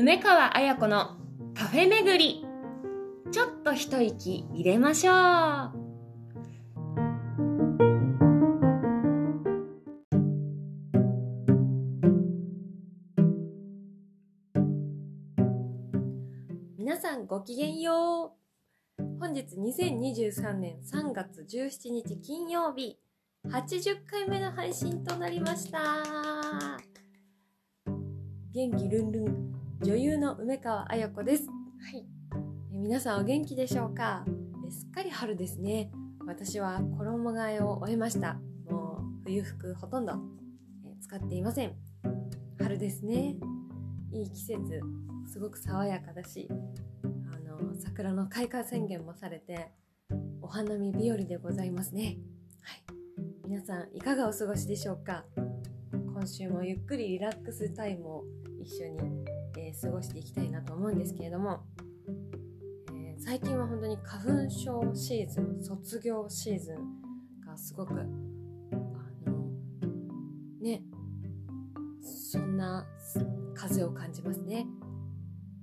梅川彩子のカフェ巡り。ちょっと一息入れましょう。皆さんごきげんよう。本日2023年3月17日金曜日。80回目の配信となりました。元気ルンルン。女優の梅川彩子です。はい。皆さんお元気でしょうか？すっかり春ですね。私は衣替えを終えました。もう冬服ほとんど使っていません。春ですね。いい季節。すごく爽やかだし、あの、桜の開花宣言もされて、お花見日和でございますね。はい。皆さんいかがお過ごしでしょうか？今週もゆっくりリラックスタイムを一緒にー、過ごしていきたいなと思うんですけれども、えー、最近は本当に花粉症シーズン卒業シーズンがすごくあのねそんな風を感じますね。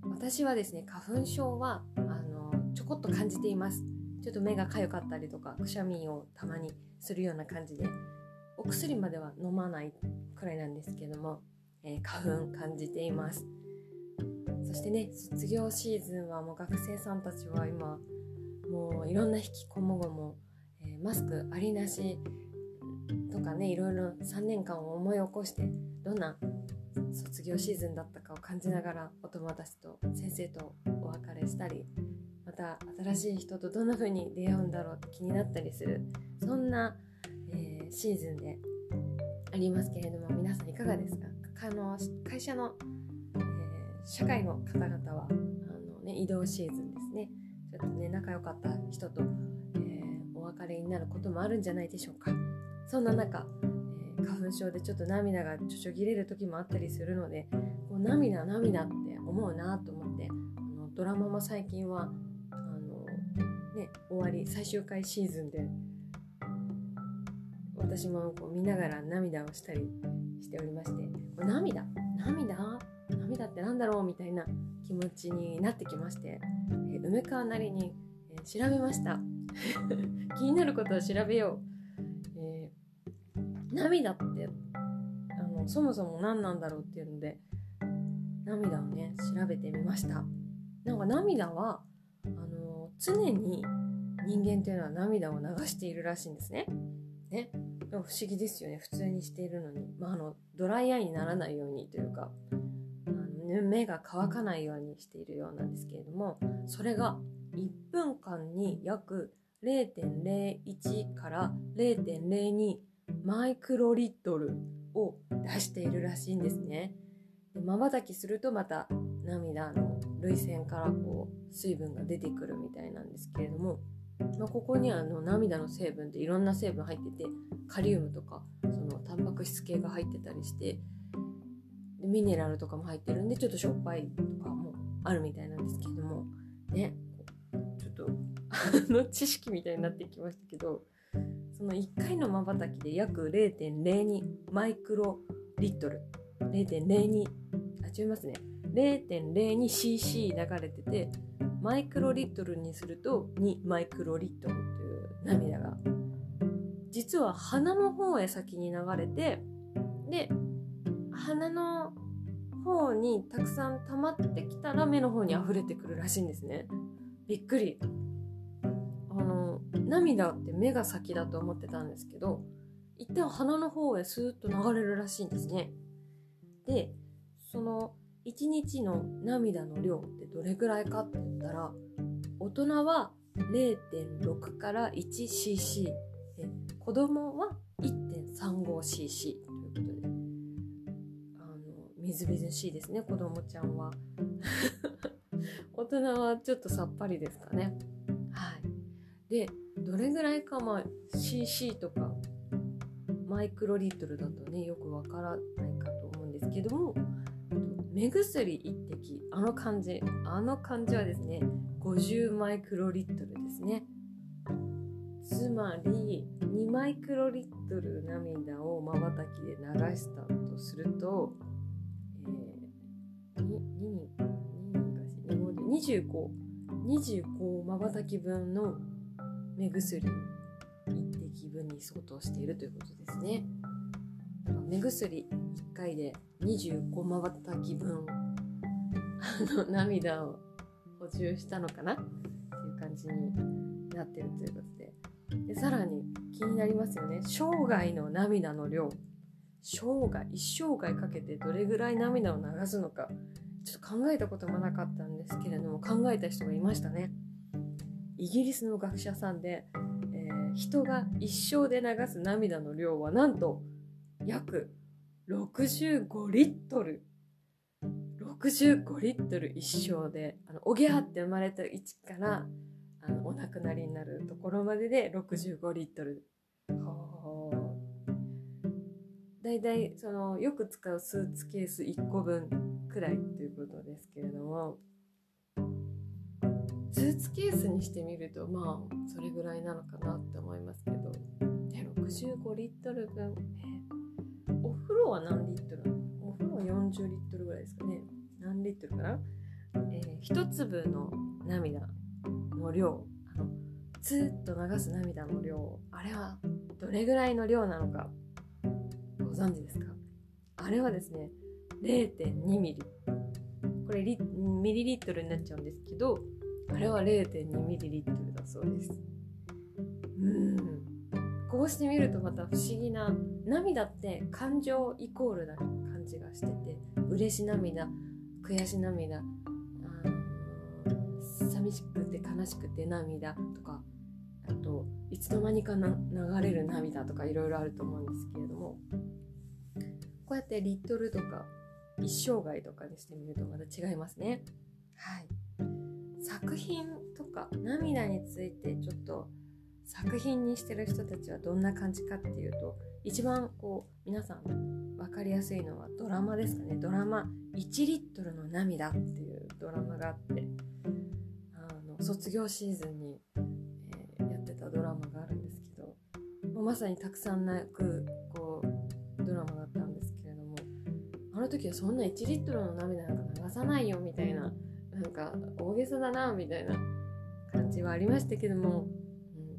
私はですね花粉症はあのちょこっと感じています。ちょっと目が痒かったりとかくしゃみをたまにするような感じでお薬までは飲まないくらいなんですけども、えー、花粉感じています。してね卒業シーズンはもう学生さんたちは今もういろんな引きこもごも、えー、マスクありなしとかねいろいろ3年間を思い起こしてどんな卒業シーズンだったかを感じながらお友達と先生とお別れしたりまた新しい人とどんな風に出会うんだろうって気になったりするそんな、えー、シーズンでありますけれども皆さんいかがですか？あの会社の社会の方々はあの、ね、移動シーズンですね。ちょっとね仲良かった人と、えー、お別れになることもあるんじゃないでしょうか。そんな中、えー、花粉症でちょっと涙がちょちょぎれる時もあったりするのでこう涙涙って思うなと思ってあのドラマも最近はあの、ね、終わり最終回シーズンで私もこう見ながら涙をしたりしておりまして涙涙涙ってなんだろうみたいな気持ちになってきまして、えー、梅川なりに、えー、調べました。気になることを調べよう、えー、涙ってあのそもそも何なんだろうっていうので涙をね調べてみました。なんか涙はあの常に人間っていうのは涙を流しているらしいんですね。ね。不思議ですよね。普通にしているのに、まあ、あのドライアイにならないようにというか。目が乾かないようにしているようなんですけれどもそれが1分間に約0.01から0.02マイクロリットルを出しているらしいんですね。まばたきするとまた涙の涙腺からこう水分が出てくるみたいなんですけれども、まあ、ここにあの涙の成分っていろんな成分入っててカリウムとかそのタンパク質系が入ってたりしてミネラルとかも入ってるんでちょっとしょっぱいとかもあるみたいなんですけれども。ね。ちょっと あの知識みたいになってきましたけどその1回のまばたきで約0.02マイクロリットル。0.02あ違いますね。0.02cc 流れててマイクロリットルにすると2マイクロリットルという涙が。実は鼻の方へ先に流れてで鼻の方にたくさん溜まってきたら目の方に溢れてくるらしいんですね。びっくり。あの涙って目が先だと思ってたんですけど一旦鼻の方へスーッと流れるらしいんですね。でその1日の涙の量ってどれぐらいかって言ったら大人は0.6から 1cc で子供は 1.35cc みずみずしいですね子供ちゃんは。大人はちょっとさっぱりですかね。はい。でどれぐらいかまあ CC とかマイクロリットルだとねよくわからないかと思うんですけども目薬1滴あの感じあの感じはですね50マイクロリットルですね。つまり2マイクロリットル涙をまばたきで流したとすると2人かし2525まばたき分の目薬1滴分に相当しているということですね。目薬1回で25まばたき分あの涙を補充したのかな？っていう感じになってるということで。でさらに気になりますよね。生涯の涙の量。生涯一生涯かけてどれぐらい涙を流すのか。ちょっと考えたこともなかったんですけれども考えた人がいましたね。イギリスの学者さんで、えー、人が一生で流す涙の量はなんと約65リットル。65リットル一生であのおぎゃーって生まれた位置からあのお亡くなりになるところまでで65リットル。だいたいそのよく使うスーツケース1個分くらいということですけれどもスーツケースにしてみるとまあそれぐらいなのかなって思いますけど65リットル分。お風呂は何リットルお風呂は40リットルぐらいですかね。何リットルかな、えー、一粒の涙の量。あのツーッと流す涙の量。あれはどれぐらいの量なのか。存知ですか？あれはですね0.2ミリ。これリミリリットルになっちゃうんですけどあれは0.2ミリリットルだそうです。うん。こうしてみるとまた不思議な涙って感情イコールな感じがしてて嬉し涙悔し涙寂しくて悲しくて涙とかあといつの間にかな流れる涙とかいろいろあると思うんですけれどもこうやってリットルとか一生涯とかにしてみるとまた違いますね。はい、作品とか涙についてちょっと作品にしてる人たちはどんな感じかっていうと一番こう皆さん分かりやすいのはドラマですかねドラマ「1リットルの涙」っていうドラマがあってあの卒業シーズンに、えー、やってたドラマがあるんですけどまさにたくさん泣くあの時はそんな1リットルの涙なんか流さないよみたいななんか大げさだなみたいな感じはありましたけども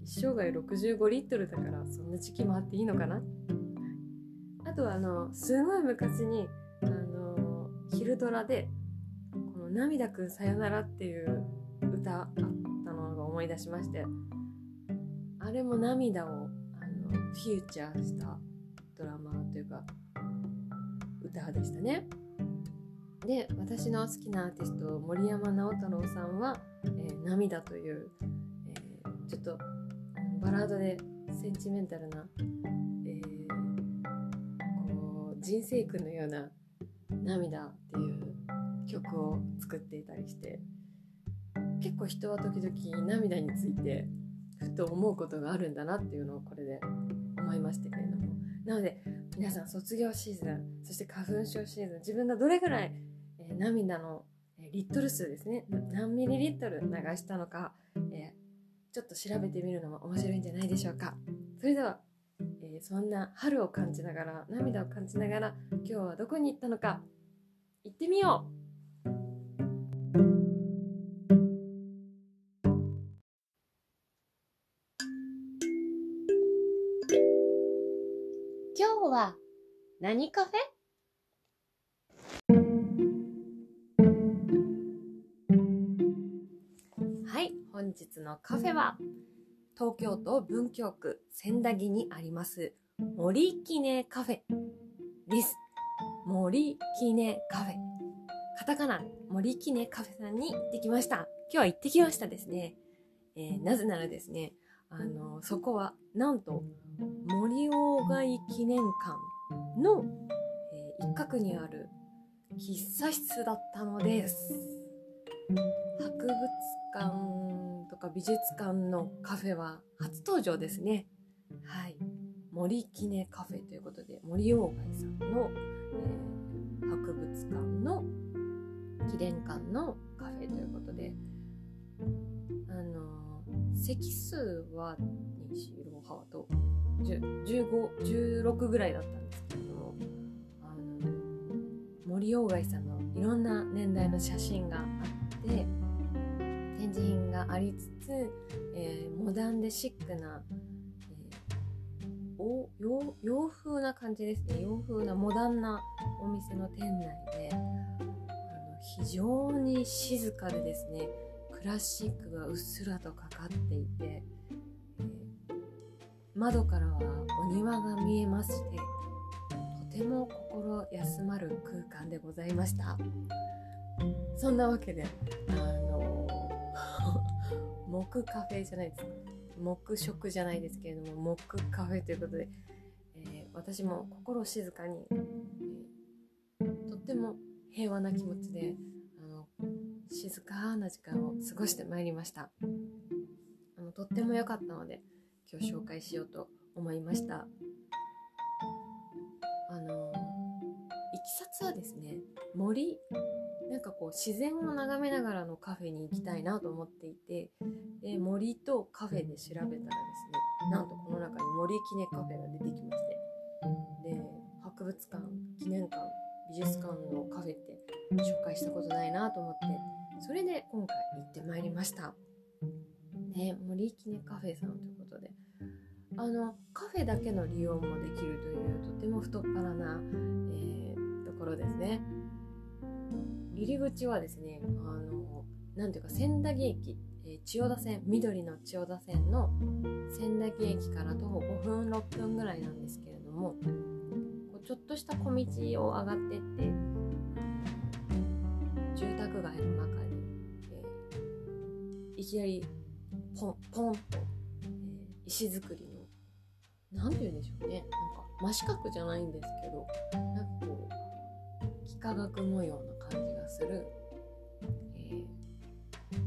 一生涯65リットルだからそんな時期もあっていいのかな。あとはあのすごい昔にあの昼ドラでこの「涙くんさよなら」っていう歌あったのが思い出しましてあれも涙をあのフューチャーした歌でしたね。で私の好きなアーティスト森山直太朗さんは「えー、涙」という、えー、ちょっとバラードでセンチメンタルな、えー、こう人生訓のような涙っていう曲を作っていたりして結構人は時々涙についてふと思うことがあるんだなっていうのをこれで思いましたけれどもなので皆さん卒業シーズンそして花粉症シーズン自分がどれぐらい、えー、涙のリットル数ですね。何ミリリットル流したのか、えーちょっと調べてみるのも面白いんじゃないでしょうか。それでは、えー、そんな春を感じながら涙を感じながら今日はどこに行ったのか行ってみようは何カフェ？本日のカフェは東京都文京区千駄木にあります森きねカフェです。森きねカフェ。カタカナ森きねカフェさんに行ってきました。今日は行ってきましたですね。えー、なぜならですね、あの、そこはなんと森鴎外記念館の、えー、一角にある喫茶室だったのです。博物館とか美術館のカフェは初登場ですね。はい。森きねカフェということで、森鴎外さんの、えー、博物館の記念館のカフェということで、あのー、席数は2、4、6、8と15、16ぐらいだったんですけれども、あの、森鴎外さんのいろんな年代の写真があって展示品がありつつ、えー、モダンでシックな、えー、洋洋風な感じですね。洋風なモダンなお店の店内であの非常に静かでですねクラシックがうっすらとかかっていて、窓からはお庭が見えましてとても心休まる空間でございました。そんなわけであの 木カフェじゃないですか。木食じゃないですけれども木カフェということで、えー、私も心静かに、えー、とっても平和な気持ちであの静かな時間を過ごしてまいりました。あのとっても良かったので今日紹介しようと思いました。あのいきさつはですね森なんかこう自然を眺めながらのカフェに行きたいなと思っていてで森とカフェで調べたらですねなんとこの中に森記念カフェが出てきましてで博物館記念館美術館のカフェって紹介したことないなと思ってそれで今回行ってまいりました。ね森記念カフェさんということで。あのカフェだけの利用もできるというとても太っ腹な、えー、ところですね。入り口はですねあのなんていうか千駄木駅、えー、千代田線緑の千代田線の千駄木駅から徒歩5分6分ぐらいなんですけれどもこうちょっとした小道を上がってって住宅街の中に、えー、いきなりポンポンと、えー、石造りの何て言うんでしょうね。なんか真四角じゃないんですけどなんかこう幾何学模様な感じがする、えー、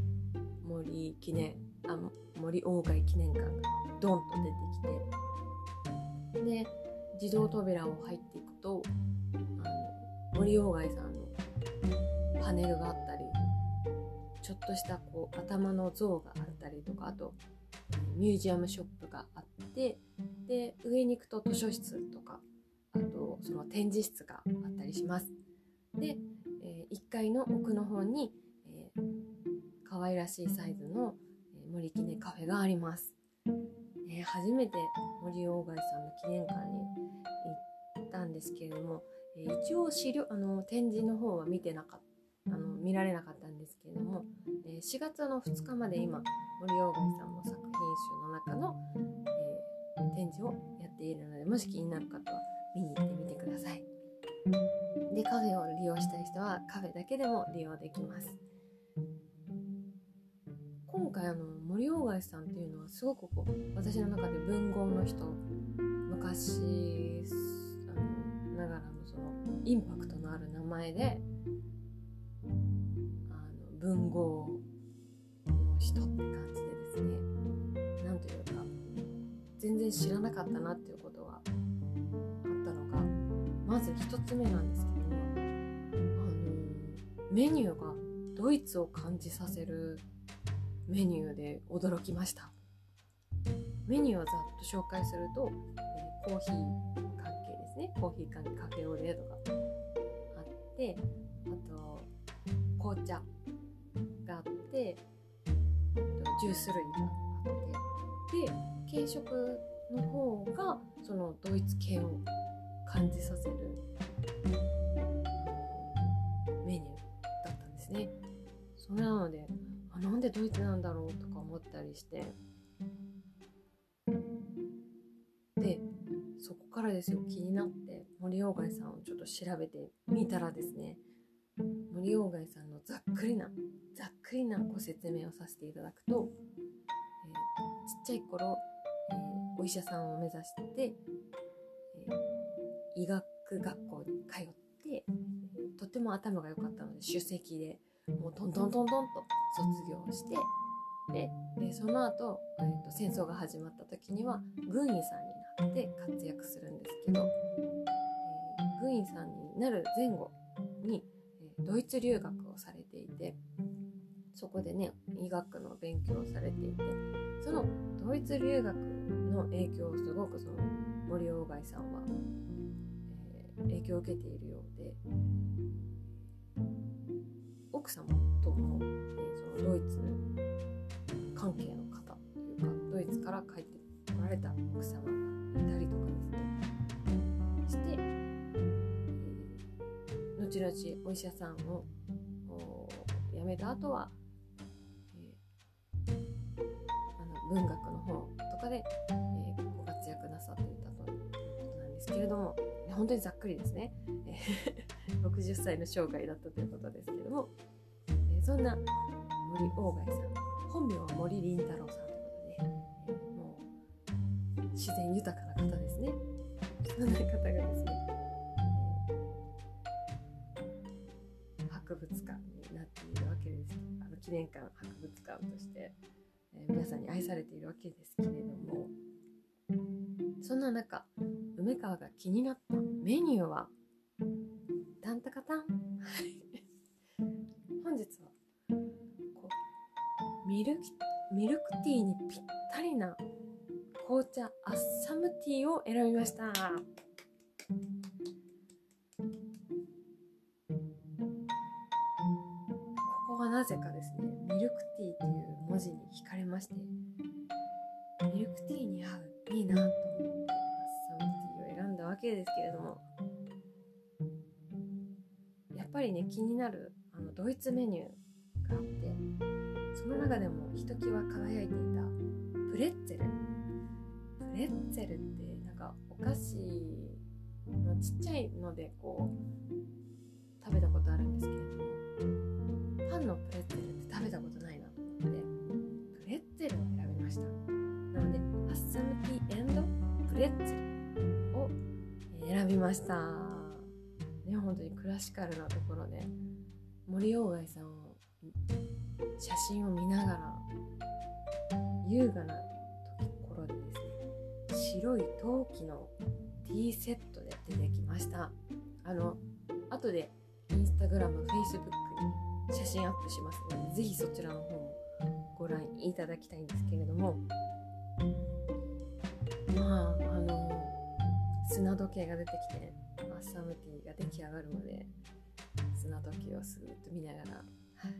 森記念あ森鴎外記念館がドンと出てきてで自動扉を入っていくとあの森鴎外さんのパネルがあったちょっとしたこう頭の像があったりとかあとミュージアムショップがあってで上に行くと図書室とかあとその展示室があったりします。で、えー、1階の奥の方に、えー、可愛らしいサイズの、え、森記念カフェがあります、えー、初めて森鴎外さんの記念館に行ったんですけれども、えー、一応資料あの展示の方は見てなかったあの見られなかったんですけれども、えー、4月の2日まで今森鴎外さんの作品集の中の、えー、展示をやっているのでもし気になる方は見に行ってみてください。でカフェを利用したい人はカフェだけでも利用できます。今回あの森鴎外さんっていうのはすごくこう私の中で文豪の人。昔あのながらのそのインパクトのある名前であの文豪然知らなかったなっていうことがあったのがまず一つ目なんですけどあのメニューがドイツを感じさせるメニューで驚きました。メニューをざっと紹介すると、えー、コーヒー関係ですね。コーヒー関係カフェオレとか。あってあと紅茶があってジュース類があってで軽食の方がそのドイツ系を感じさせるメニューだったんですね。それなのであなんでドイツなんだろうとか思ったりして。でそこからですよ気になって森鴎外さんをちょっと調べてみたらですね森鴎外さんのざっくりなざっくりなご説明をさせていただくと、えー、ちっちゃい頃、お医者さんを目指して、えー、医学学校に通って、とても頭が良かったので首席でもうトントントントンと卒業してででその後、えーと、戦争が始まった時には軍医さんになって活躍するんですけど、えー、軍医さんになる前後に、え、ドイツ留学をされていてそこでね医学の勉強をされていてそのドイツ留学の影響をすごくその森鴎外さんは、えー、影響を受けているようで奥様とも、えーそのドイツ関係の方というかドイツから帰ってこられた奥様がいたりとかですねして、えー後々お医者さんを辞めた後は、えーあの文学の方とかで、本当にざっくりですね、えー60歳の生涯だったということですけども、えーそんな森鴎外さん本名は森林太郎さんということで、えもう自然豊かな方ですね。そんな方がですね、え博物館になっているわけです。あの記念館博物館として、えー皆さんに愛されているわけですけれどもそんな中梅川が気になったメニューは？タンタカタン。本日はこうミルクミルクティーにぴったりな紅茶アッサムティーを選びました。ここはなぜかですねミルクティーという文字に惹かれまして。ですけれどもやっぱりね気になるあのドイツメニューがあってその中でもひときわ輝いていたプレッツェル。プレッツェルってなんかお菓子のちっちゃいのでこう食べたことあるんですけれどもパンのプレッツェルました。ね本当にクラシカルなところで。森鴎外さんを写真を見ながら優雅なところでですね白い陶器のティーセットで出てきました。あの後でインスタグラムフェイスブックに写真アップしますのでぜひそちらの方もご覧いただきたいんですけれども砂時計が出てきてアッサムティーが出来上がるまで砂時計をスーッと見ながら、はい、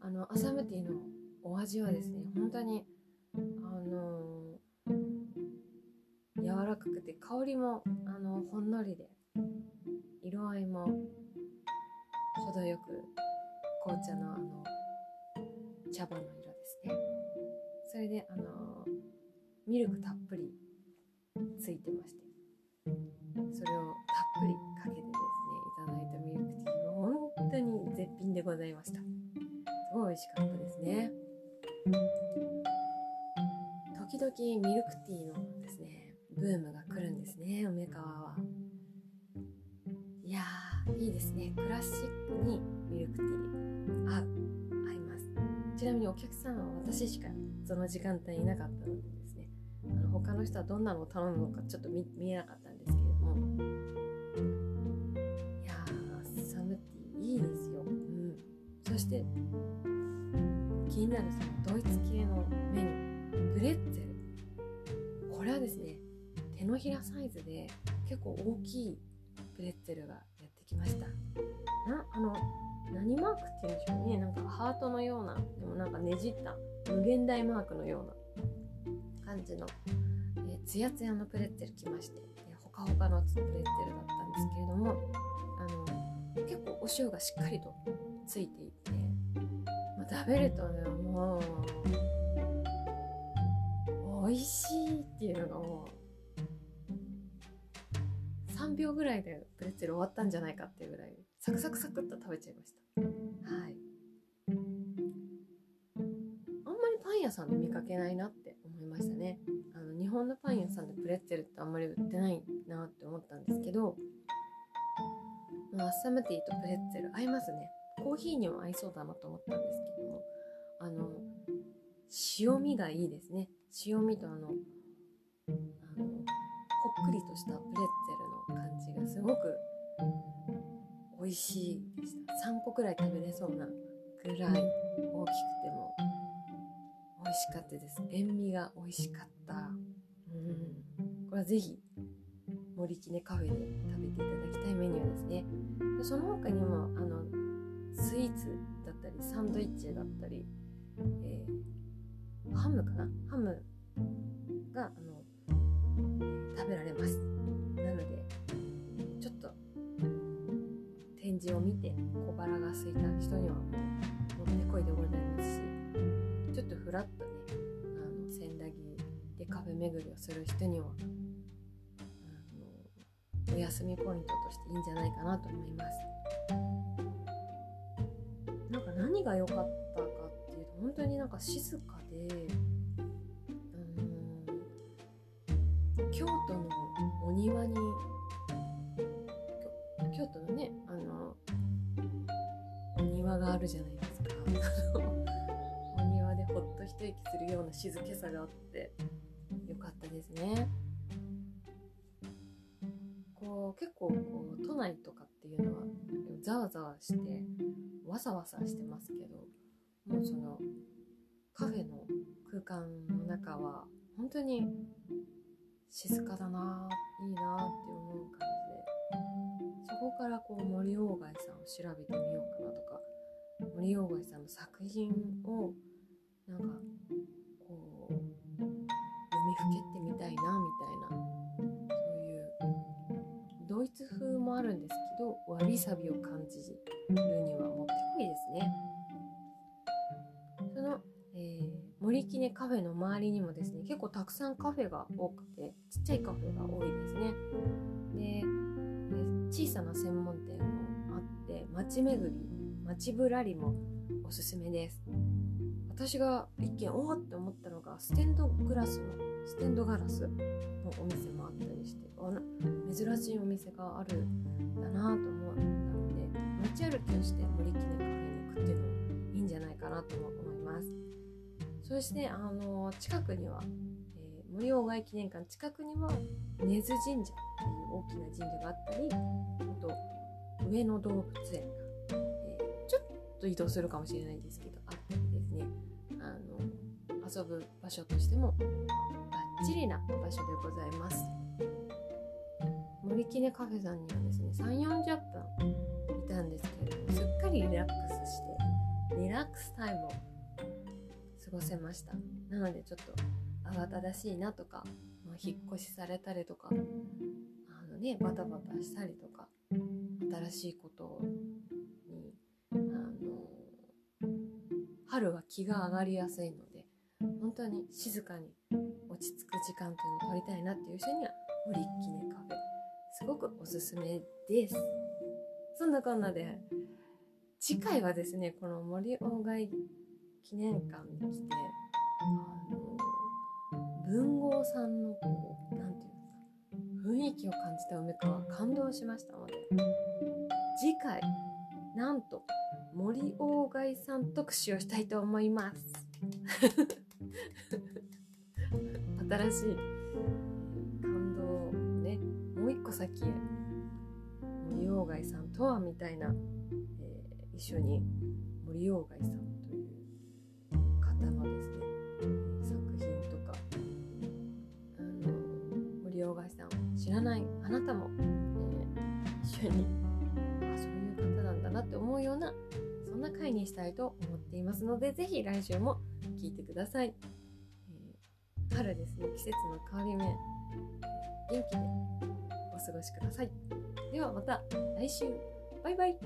あのアッサムティーのお味はですね本当にあの柔らかくて香りもあのほんのりで色合いも程よく紅茶のあの茶葉の色ですね。それであのミルクたっぷりついてまして。それをたっぷりかけてですねいただいたミルクティーは本当に絶品でございました。すごい美味しかったですね。時々ミルクティーのですねブームが来るんですね梅川は。いやーいいですね。クラシックにミルクティー合う合います。ちなみにお客さんは私しかその時間帯いなかったのであの他の人はどんなのを頼むのかちょっと見見えなかったんですけれども。いやーサムティいいですよ、うん、そして気になるそのドイツ系のメニュー。プレッツェル。これはですね手のひらサイズで結構大きいプレッツェルがやってきました。なあの何マークっていうんでしょうね。なんかハートのようなでもなんかねじった無限大マークのような。感じの、えー、ツヤツヤのプレッツェル来まして、えー、ほかほかのプレッツェルだったんですけれどもあの結構お塩がしっかりとついていて、まあ、食べるとねもう美味しいっていうのがもう3秒ぐらいでプレッツェル終わったんじゃないかっていうぐらいサクサクサクっと食べちゃいました。はい。あんまりパン屋さんで見かけないなってましたね。あの日本のパン屋さんでプレッツェルってあんまり売ってないなって思ったんですけどアッサムティーとプレッツェル合いますね。コーヒーにも合いそうだなと思ったんですけどもあの塩味がいいですね。塩味とあのあのほっくりとしたプレッツェルの感じがすごく美味しいでした。3個くらい食べれそうなぐらい大きくて味しかったです。塩味が美味しかった。うん。これはぜひ森きねカフェで食べていただきたいメニューですね。でその他にもあのスイーツだったりサンドイッチだったり、えー、ハムかな？ハムがあの、食べられます。なのでちょっと展示を見て小腹が空いたらっとね。あの千駄木でカフェ巡りをする人にはあのお休みポイントとしていいんじゃないかなと思います。なんか何が良かったかっていうと本当になんか静かであの京都のお庭に京都のねあのお庭があるじゃないですか。一息するような静けさがあってよかったですね。こう結構こう都内とかっていうのはざわざわしてわさわさしてますけどもうそのカフェの空間の中は本当に静かだないいなって思う感じでそこからこう森鴎外さんを調べてみようかなとか森鴎外さんの作品をなんかこう読みふけってみたいなみたいな。そういうドイツ風もあるんですけどわびさびを感じるにはもってこいですね。その、えー、森きねカフェの周りにもですね結構たくさんカフェが多くてちっちゃいカフェが多いですね。で小さな専門店もあって街巡り街ぶらりもおすすめです。私が一見おおって思ったのがステンドグラスのステンドガラスのお店もあったりして珍しいお店があるんだなと思ったので街歩きをして森記念カフェに行くっていうのもいいんじゃないかなと思います。そしてあの近くには、えー、森鴎外記念館近くには根津神社っていう大きな神社があったりあと上野動物園がえちょっと移動するかもしれないですけど遊ぶ場所としてもバッチリな場所でございます。森きねカフェさんにはですね3 4 0分いたんですけれどもすっかりリラックスしてリラックスタイムを過ごせました。なのでちょっと慌ただしいなとか、まあ、引っ越しされたりとかあのねバタバタしたりとか新しいことにあの春は気が上がりやすいので本当に静かに落ち着く時間というのを取りたいなっていう人には森きねカフェすごくおすすめです。そんなこんなで次回はですねこの森鴎外記念館に来てあの文豪さんのこう何て言うんですか雰囲気を感じた梅川感動しましたので次回なんと森鴎外さん特集をしたいと思います。新しい感動をねもう一個先へ森鴎外さんとはみたいな、えー、一緒に森鴎外さんという方のですね作品とかあの森鴎外さんを知らないあなたも、えー、一緒にあそういう方なんだなって思うような回にしたいと思っていますので、ぜひ来週も聞いてください。えー、春ですね、季節の変わり目、元気でお過ごしください。ではまた来週。バイバイ。